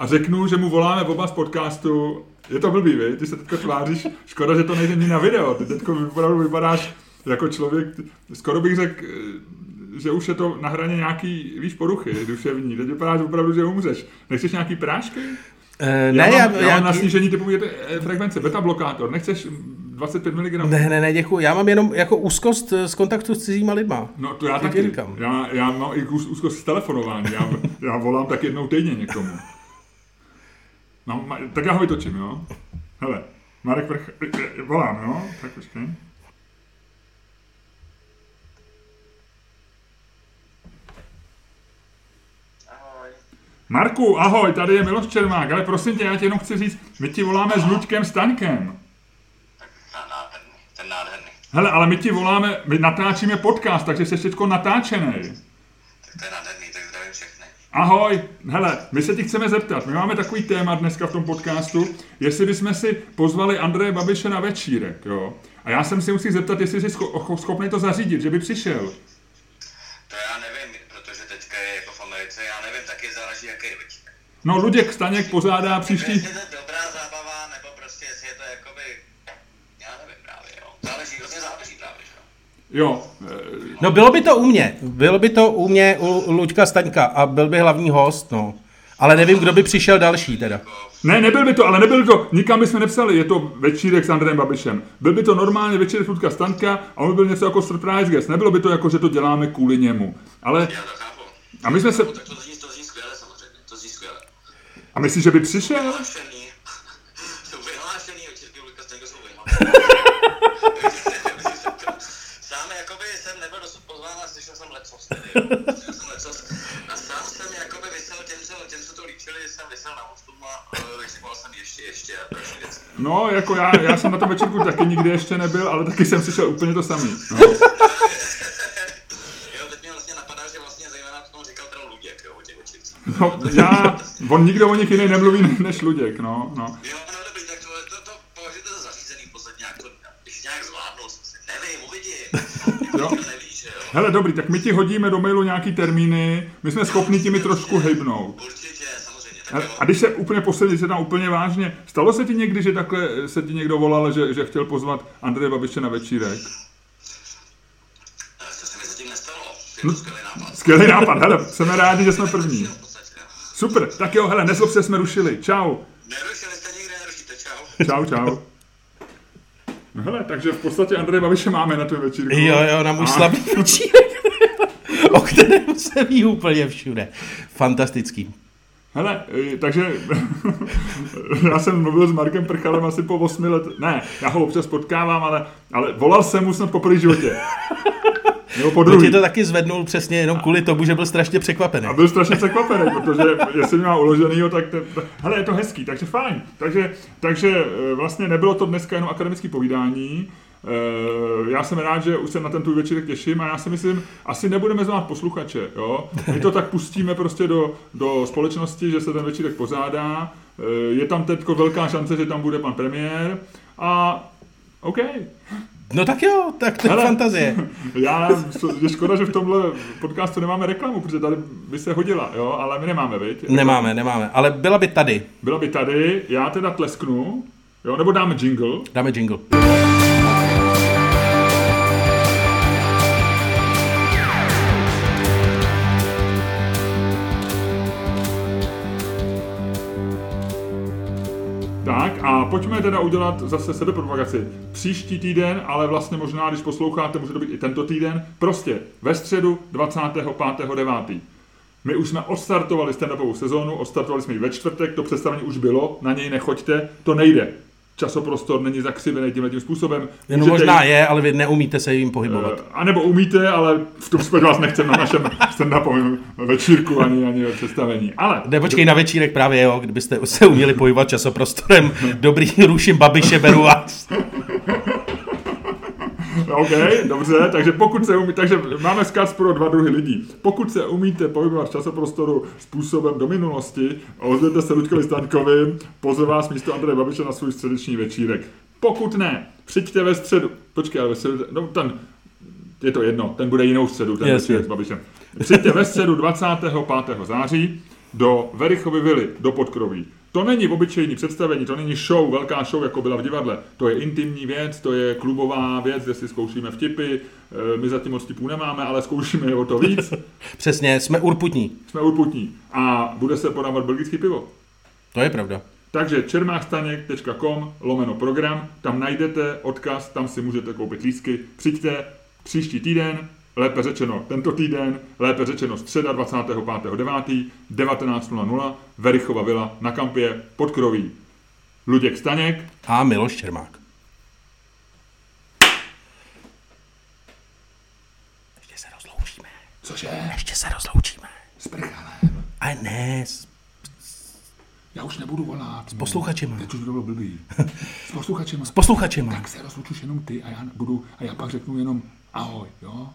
Speaker 2: a řeknu, že mu voláme oba z podcastu. Je to blbý, vej? Ty se teďko tváříš, škoda, že to nejde ani na video. Ty teďko opravdu vypadáš jako člověk, skoro bych řekl, eh, že už je to na hraně nějaký, víš, poruchy duševní. Teď vypadáš opravdu, že umřeš. Nechceš nějaký prášky? Já,
Speaker 1: ne,
Speaker 2: mám,
Speaker 1: já,
Speaker 2: já,
Speaker 1: já,
Speaker 2: mám na snížení typu eh, frekvence, beta blokátor. Nechceš 25 mg?
Speaker 1: ne, ne, ne, děkuji. Já mám jenom jako úzkost z kontaktu s cizíma lidma.
Speaker 2: No to já
Speaker 1: Tak
Speaker 2: taky.
Speaker 1: říkám.
Speaker 2: Já, já mám i úz- úzkost z telefonování. Já, já volám tak jednou týdně někomu. No, ma- tak já ho vytočím, jo? Hele, Marek Vrch... Volám, jo? Tak počkej. Marku, ahoj, tady je Miloš Čermák, ale prosím tě, já ti jenom chci říct, my ti voláme s Luďkem Staňkem.
Speaker 3: Nádherný, ten nádherný.
Speaker 2: Hele, ale my ti voláme, my natáčíme podcast, takže jsi teďko natáčený.
Speaker 3: Tak to je nádherný, tak zdravím všechny.
Speaker 2: Ahoj, hele, my se ti chceme zeptat, my máme takový téma dneska v tom podcastu, jestli bychom si pozvali Andreje Babiše na večírek, jo. A já jsem si musel zeptat, jestli jsi scho- schopný to zařídit, že by přišel.
Speaker 3: To já nevím, protože teďka je jako v Americe, já nevím, taky záleží, jaký je večer.
Speaker 2: No, Luděk Staněk pozádá příští...
Speaker 3: Jestli to je dobrá zábava, nebo prostě jestli je to jakoby, já nevím právě, jo. Záleží, hrozně záleží právě, že jo.
Speaker 2: Jo,
Speaker 1: No bylo by to u mě. Bylo by to u mě, u Luďka Staňka a byl by hlavní host, no. Ale nevím, kdo by přišel další teda.
Speaker 2: Ne, nebyl by to, ale nebyl to, nikam bychom nepsali, je to večírek s Andrejem Babišem. Byl by to normálně večírek Luďka Staňka a on by byl něco jako surprise guest. Nebylo by to jako, že to děláme kvůli němu. Ale,
Speaker 3: já to chápu.
Speaker 2: a my jsme se,
Speaker 3: No, tak to zní, to zní skvěle samozřejmě, to zní skvěle.
Speaker 2: A myslíš, že by přišel?
Speaker 3: Vyhlášený, vyhlášený vyhlášený. *laughs* Sám jakoby jsem nebyl dosud pozván, ale slyšel jsem lecos. Slyšel jsem lecos. A sám jsem jakoby vysel těm, co, těm, co to líčili, jsem vysel na mostu a uh, vyštěkoval jsem ještě, ještě a další věci.
Speaker 2: No, jako já, já jsem na tom večírku taky nikdy ještě nebyl, ale taky jsem slyšel úplně to samý. No. *laughs*
Speaker 3: Jo, teď mě vlastně napadá, že vlastně zejména k tomu říkal teda Luděk, jo, o těch večírcích.
Speaker 2: No, já, on nikdo o nich jiný nemluví než Luděk, no, no.
Speaker 3: Jo, no dobrý, tak to, to, to považujete za zařízený v podstatě nějak to, když nějak zvládnou, nevím, uvidím. *laughs*
Speaker 2: Jo. Hele, dobrý, tak my ti hodíme do mailu nějaký termíny, my jsme schopni ti mi trošku hejbnout.
Speaker 3: Určitě, samozřejmě, tak
Speaker 2: A, když se úplně poslední, se tam úplně vážně, stalo se ti někdy, že takhle se ti někdo volal, že, že chtěl pozvat Andreje Babiše na večírek?
Speaker 3: Eh, To se mi zatím nestalo, je to skvělý nápad.
Speaker 2: Skvělý nápad, hele, jsme rádi, že jsme první. Super, tak jo, hele, nezlob se, jsme rušili. Čau.
Speaker 3: Nerušili jste nikdy, nerušíte, čau.
Speaker 2: Čau, čau. No hele, takže v podstatě Andreje Babiše máme na tom večírku.
Speaker 1: Jo, jo, na můj
Speaker 2: A-
Speaker 1: slabý *laughs* večírek, *laughs* o kterém se ví úplně všude. Fantastický.
Speaker 2: Hele, eh, takže *laughs* já jsem mluvil s Markem Prchalem asi po 8 let, ne, já ho občas potkávám, ale, ale volal jsem mu snad po první životě. Nebo po
Speaker 1: To
Speaker 2: druhý.
Speaker 1: ti to taky zvednul přesně jenom kvůli tomu, že byl strašně překvapený.
Speaker 2: A byl strašně překvapený, protože jestli má uloženýho, tak ten, hele, je to hezký, takže fajn. Takže, takže eh, vlastně nebylo to dneska jenom akademické povídání. Eh, Já jsem rád, že už se na ten tvůj večírek těším a já si myslím, asi nebudeme zvát posluchače, jo? My to tak pustíme prostě do, do společnosti, že se ten večírek pořádá. Eh, Je tam teď velká šance, že tam bude pan premiér a OK.
Speaker 1: No tak jo, tak to je
Speaker 2: Hele.
Speaker 1: fantazie. *laughs*
Speaker 2: Já, je škoda, že v tomhle podcastu nemáme reklamu, protože tady by se hodila, jo, ale my nemáme, viď?
Speaker 1: Nemáme, nemáme, ale byla by tady.
Speaker 2: Byla by tady, já teda tlesknu, jo, nebo dáme jingle.
Speaker 1: Dáme jingle.
Speaker 2: A pojďme teda udělat zase sebepropagaci. Příští týden, ale vlastně možná, když posloucháte, může to být i tento týden, prostě ve středu 25.9. My už jsme odstartovali stand-upovou sezónu, odstartovali jsme ji ve čtvrtek, to představení už bylo, na něj nechoďte, to nejde. Časoprostor není zakřivený tímhle tím způsobem.
Speaker 1: No
Speaker 2: Můžete
Speaker 1: možná
Speaker 2: jít-
Speaker 1: je, ale vy neumíte se jim pohybovat.
Speaker 2: A nebo umíte, ale v tom případě vás nechceme na našem *laughs* stand-upovém večírku ani, ani představení. Ale
Speaker 1: Ne, počkej na večírek právě, jo, kdybyste se uměli pohybovat časoprostorem. Dobrý, ruším babiše, beru vás.
Speaker 2: OK, dobře, takže pokud se umí, takže máme zkaz pro dva druhy lidí. Pokud se umíte pohybovat v časoprostoru způsobem do minulosti, ozvěte se Luďkovi Staňkovi, pozve vás místo Andreje Babiše na svůj středeční večírek. Pokud ne, přijďte ve středu. Počkej, ale ve středu, no ten, je to jedno, ten bude jinou středu, ten
Speaker 1: Jasně.
Speaker 2: večírek s Babišem. Přijďte ve středu 25. září do Verichovy vily, do Podkroví. To není obyčejný představení, to není show, velká show, jako byla v divadle. To je intimní věc, to je klubová věc, kde si zkoušíme vtipy. E, My zatím moc vtipů nemáme, ale zkoušíme je o to víc. *laughs*
Speaker 1: Přesně, jsme urputní.
Speaker 2: Jsme urputní. A bude se podávat belgický pivo.
Speaker 1: To je pravda.
Speaker 2: Takže čermáchstaněk.com lomeno program, tam najdete odkaz, tam si můžete koupit lístky. Přijďte příští týden, lépe řečeno tento týden, lépe řečeno středa 25.9. 19.00, Verichova vila na kampě pod Kroví. Luděk Staněk,
Speaker 1: A Miloš Čermák. Ještě se rozloučíme.
Speaker 2: cože?
Speaker 1: Ještě se rozloučíme.
Speaker 2: S prchalem.
Speaker 1: A ne, s
Speaker 2: Já už nebudu volat. S
Speaker 1: posluchačema.
Speaker 2: Teď už to bylo blbý. *laughs* S posluchačema.
Speaker 1: posluchačema.
Speaker 2: Tak se rozlučuš jenom ty a já budu, a já pak řeknu jenom ahoj, jo?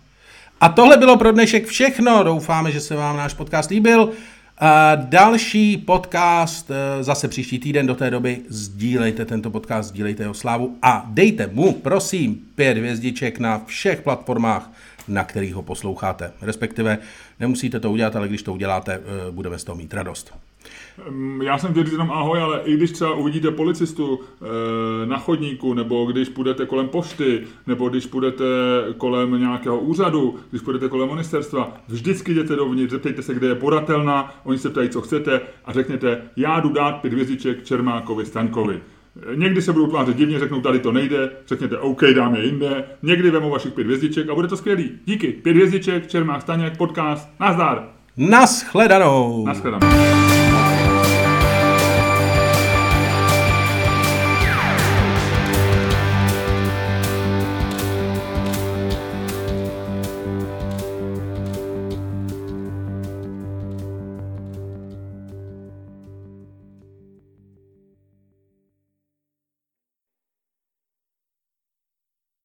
Speaker 1: A tohle bylo pro dnešek všechno. Doufáme, že se vám náš podcast líbil. Další podcast eh, zase příští týden. Do té doby sdílejte tento podcast, sdílejte jeho slávu a dejte mu, prosím, pět hvězdiček na všech platformách, na kterých ho posloucháte. Respektive nemusíte to udělat, ale když to uděláte, eh, budeme z toho mít radost.
Speaker 2: Já jsem říct jenom ahoj, ale i když třeba uvidíte policistu e, na chodníku, nebo když půjdete kolem pošty, nebo když půjdete kolem nějakého úřadu, když půjdete kolem ministerstva, vždycky jděte dovnitř, zeptejte se, kde je podatelna, oni se ptají, co chcete a řekněte, já jdu dát pět hvězdiček Čermákovi Staňkovi. E, Někdy se budou tvářit divně, řeknou, tady to nejde, řekněte, OK, dám je jinde, někdy vemu vašich pět hvězdiček a bude to skvělý. Díky, pět hvězdiček, Čermák Staněk, podcast, nazdar,
Speaker 1: Naschledanou!
Speaker 2: naschledanou.